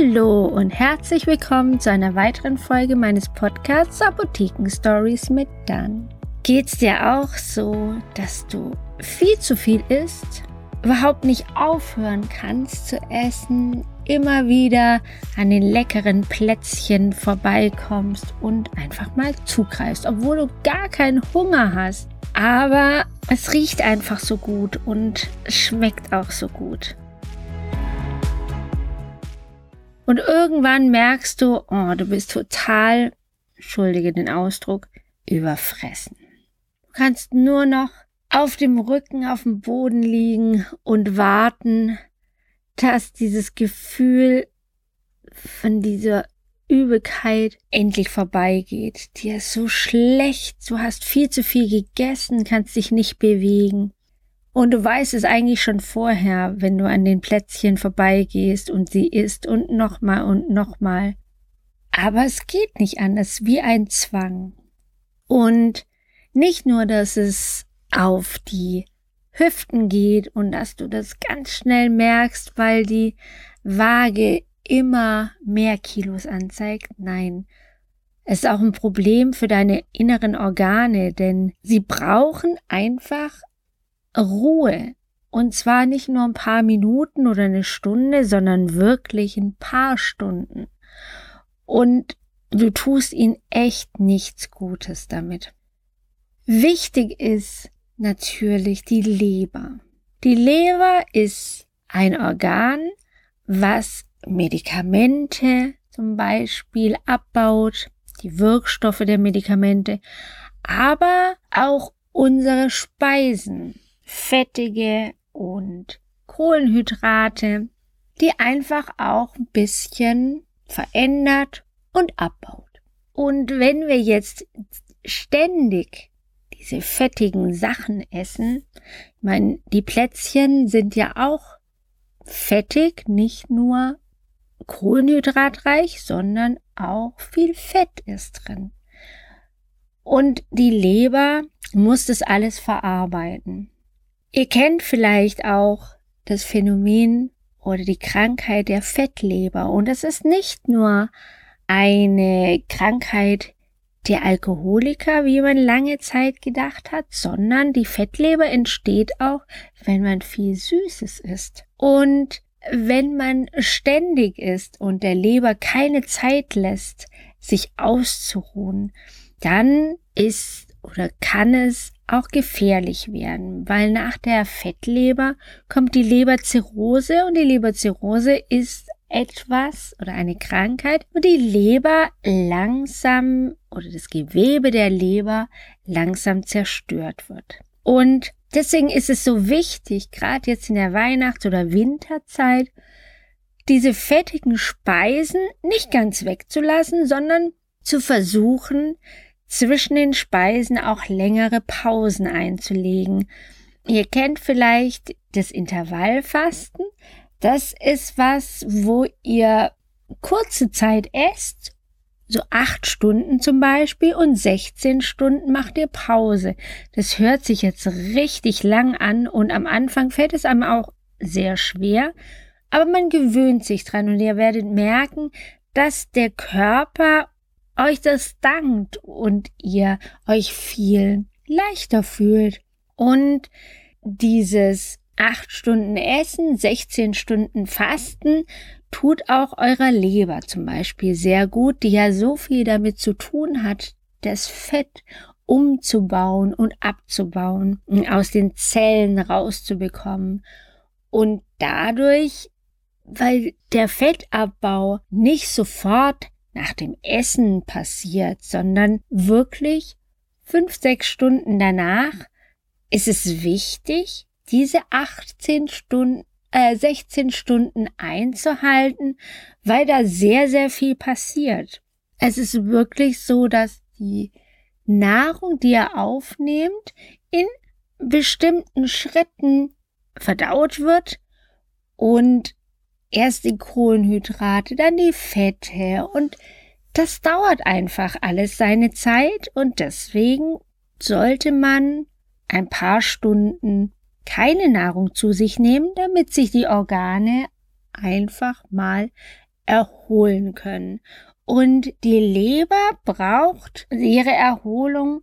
Hallo und herzlich willkommen zu einer weiteren Folge meines Podcasts Apotheken Stories mit Dan. Geht's dir auch so, dass du viel zu viel isst, überhaupt nicht aufhören kannst zu essen, immer wieder an den leckeren Plätzchen vorbeikommst und einfach mal zugreifst, obwohl du gar keinen Hunger hast. Aber es riecht einfach so gut und schmeckt auch so gut. Und irgendwann merkst du, oh, du bist total, entschuldige den Ausdruck, überfressen. Du kannst nur noch auf dem Rücken auf dem Boden liegen und warten, dass dieses Gefühl von dieser Übelkeit endlich vorbeigeht. Dir ist so schlecht, du hast viel zu viel gegessen, kannst dich nicht bewegen. Und du weißt es eigentlich schon vorher, wenn du an den Plätzchen vorbeigehst und sie isst und nochmal und nochmal. Aber es geht nicht anders, wie ein Zwang. Und nicht nur, dass es auf die Hüften geht und dass du das ganz schnell merkst, weil die Waage immer mehr Kilos anzeigt. Nein, es ist auch ein Problem für deine inneren Organe, denn sie brauchen einfach Ruhe. Und zwar nicht nur ein paar Minuten oder eine Stunde, sondern wirklich ein paar Stunden. Und du tust ihnen echt nichts Gutes damit. Wichtig ist natürlich die Leber. Die Leber ist ein Organ, was Medikamente zum Beispiel abbaut, die Wirkstoffe der Medikamente, aber auch unsere Speisen fettige und Kohlenhydrate, die einfach auch ein bisschen verändert und abbaut. Und wenn wir jetzt ständig diese fettigen Sachen essen, ich meine, die Plätzchen sind ja auch fettig, nicht nur kohlenhydratreich, sondern auch viel Fett ist drin. Und die Leber muss das alles verarbeiten. Ihr kennt vielleicht auch das Phänomen oder die Krankheit der Fettleber. Und es ist nicht nur eine Krankheit der Alkoholiker, wie man lange Zeit gedacht hat, sondern die Fettleber entsteht auch, wenn man viel Süßes isst. Und wenn man ständig isst und der Leber keine Zeit lässt, sich auszuruhen, dann ist oder kann es auch gefährlich werden, weil nach der Fettleber kommt die Leberzirrhose und die Leberzirrhose ist etwas oder eine Krankheit, wo die Leber langsam oder das Gewebe der Leber langsam zerstört wird. Und deswegen ist es so wichtig, gerade jetzt in der Weihnachts- oder Winterzeit, diese fettigen Speisen nicht ganz wegzulassen, sondern zu versuchen, zwischen den Speisen auch längere Pausen einzulegen. Ihr kennt vielleicht das Intervallfasten. Das ist was, wo ihr kurze Zeit esst, so acht Stunden zum Beispiel und 16 Stunden macht ihr Pause. Das hört sich jetzt richtig lang an und am Anfang fällt es einem auch sehr schwer, aber man gewöhnt sich dran und ihr werdet merken, dass der Körper euch das dankt und ihr euch viel leichter fühlt. Und dieses acht Stunden Essen, 16 Stunden Fasten tut auch eurer Leber zum Beispiel sehr gut, die ja so viel damit zu tun hat, das Fett umzubauen und abzubauen, aus den Zellen rauszubekommen. Und dadurch, weil der Fettabbau nicht sofort nach dem Essen passiert, sondern wirklich fünf, sechs Stunden danach ist es wichtig, diese 18 Stunden, äh, 16 Stunden einzuhalten, weil da sehr, sehr viel passiert. Es ist wirklich so, dass die Nahrung, die ihr aufnehmt, in bestimmten Schritten verdaut wird und erst die Kohlenhydrate, dann die Fette und das dauert einfach alles seine Zeit und deswegen sollte man ein paar Stunden keine Nahrung zu sich nehmen, damit sich die Organe einfach mal erholen können. Und die Leber braucht ihre Erholung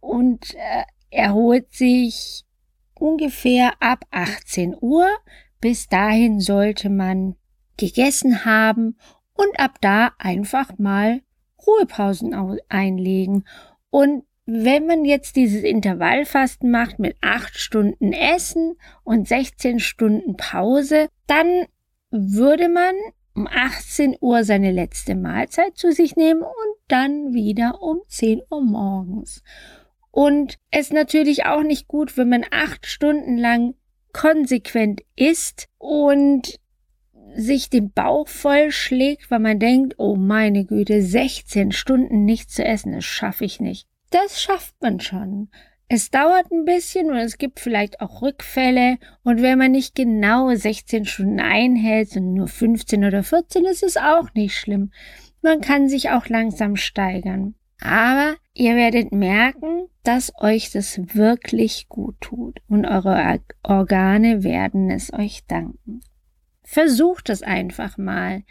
und äh, erholt sich ungefähr ab 18 Uhr. Bis dahin sollte man gegessen haben und ab da einfach mal Ruhepausen einlegen. Und wenn man jetzt dieses Intervallfasten macht mit acht Stunden Essen und 16 Stunden Pause, dann würde man um 18 Uhr seine letzte Mahlzeit zu sich nehmen und dann wieder um 10 Uhr morgens. Und es natürlich auch nicht gut, wenn man acht Stunden lang konsequent isst und sich den Bauch voll schlägt, weil man denkt, oh meine Güte, 16 Stunden nichts zu essen, das schaffe ich nicht. Das schafft man schon. Es dauert ein bisschen und es gibt vielleicht auch Rückfälle und wenn man nicht genau 16 Stunden einhält und nur 15 oder 14, ist es auch nicht schlimm. Man kann sich auch langsam steigern. Aber ihr werdet merken, dass euch das wirklich gut tut und eure Organe werden es euch danken. Versucht es einfach mal.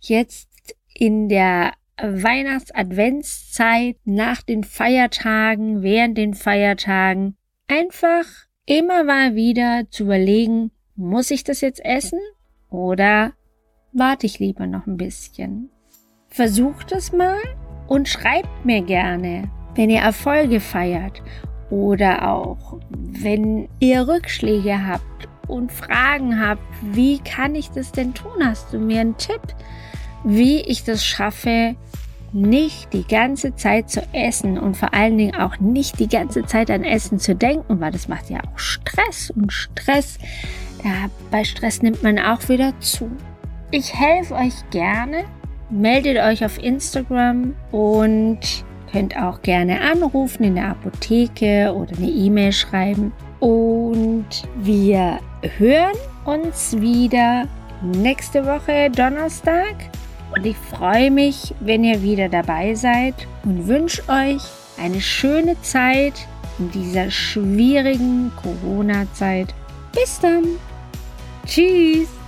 Jetzt in der Weihnachts-Adventszeit, nach den Feiertagen, während den Feiertagen, einfach immer mal wieder zu überlegen, muss ich das jetzt essen oder warte ich lieber noch ein bisschen? Versucht es mal und schreibt mir gerne, wenn ihr Erfolge feiert oder auch wenn ihr Rückschläge habt und Fragen habt, wie kann ich das denn tun? Hast du mir einen Tipp, wie ich das schaffe, nicht die ganze Zeit zu essen und vor allen Dingen auch nicht die ganze Zeit an Essen zu denken, weil das macht ja auch Stress und Stress, ja, bei Stress nimmt man auch wieder zu. Ich helfe euch gerne. Meldet euch auf Instagram und könnt auch gerne anrufen in der Apotheke oder eine E-Mail schreiben. Und wir hören uns wieder nächste Woche Donnerstag. Und ich freue mich, wenn ihr wieder dabei seid und wünsche euch eine schöne Zeit in dieser schwierigen Corona-Zeit. Bis dann. Tschüss.